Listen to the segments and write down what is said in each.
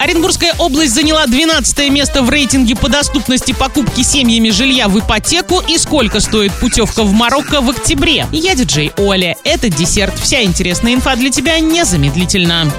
Оренбургская область заняла 12 место в рейтинге по доступности покупки семьями жилья в ипотеку и сколько стоит путевка в Марокко в октябре. Я диджей Оля. Это десерт. Вся интересная инфа для тебя незамедлительно.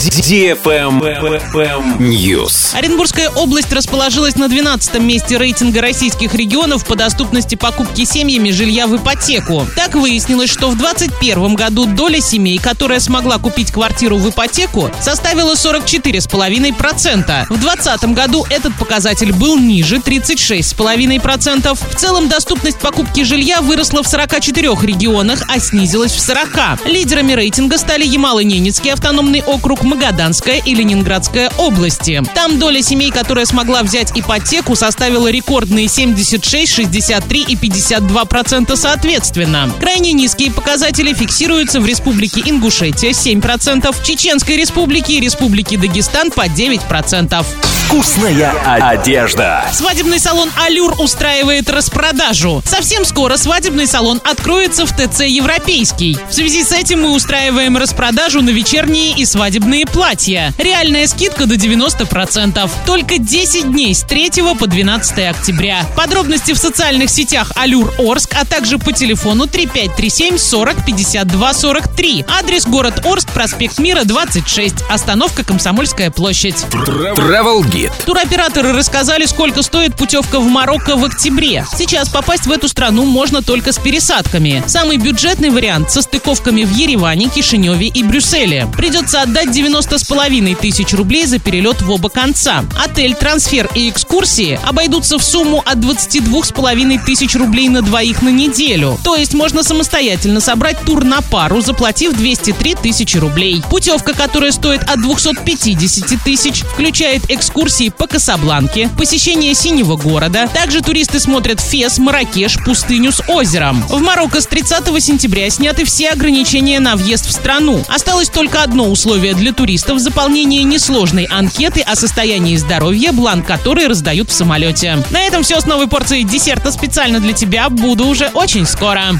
News. Оренбургская область расположилась на 12 месте рейтинга российских регионов по доступности покупки семьями жилья в ипотеку. Так выяснилось, что в 2021 году доля семей, которая смогла купить квартиру в ипотеку, составила 44,5%. В 2020 году этот показатель был ниже 36,5%. В целом доступность покупки жилья выросла в 44 регионах, а снизилась в 40. Лидерами рейтинга стали Ямало-Ненецкий автономный округ, Магаданская и Ленинградская области. Там доля семей, которая смогла взять ипотеку, составила рекордные 76, 63 и 52 процента соответственно. Крайне низкие показатели фиксируются в Республике Ингушетия 7 процентов, Чеченской Республике и Республике Дагестан по 9 процентов. Вкусная одежда. Свадебный салон «Алюр» устраивает распродажу. Совсем скоро свадебный салон откроется в ТЦ «Европейский». В связи с этим мы устраиваем распродажу на вечерние и свадебные платья. Реальная скидка до 90%. Только 10 дней с 3 по 12 октября. Подробности в социальных сетях «Алюр Орск», а также по телефону 3537 40 52 43. Адрес город Орск, проспект Мира, 26. Остановка Комсомольская площадь. Travel Guide. Туроператоры рассказали, сколько стоит путевка в Марокко в октябре. Сейчас попасть в эту страну можно только с пересадками. Самый бюджетный вариант со стыковками в Ереване, Кишиневе и Брюсселе. Придется отдать 90 с половиной тысяч рублей за перелет в оба конца. Отель, трансфер и экскурсии обойдутся в сумму от 22 с половиной тысяч рублей на двоих на неделю. То есть можно самостоятельно собрать тур на пару, заплатив 203 тысячи рублей. Путевка, которая стоит от 250 тысяч, включает экскурсии по Касабланке, посещение Синего города. Также туристы смотрят Фес, Маракеш, пустыню с озером. В Марокко с 30 сентября сняты все ограничения на въезд в страну. Осталось только одно условие для туристов – заполнение несложной анкеты о состоянии здоровья, бланк которой раздают в самолете. На этом все с новой порцией десерта специально для тебя. Буду уже очень скоро.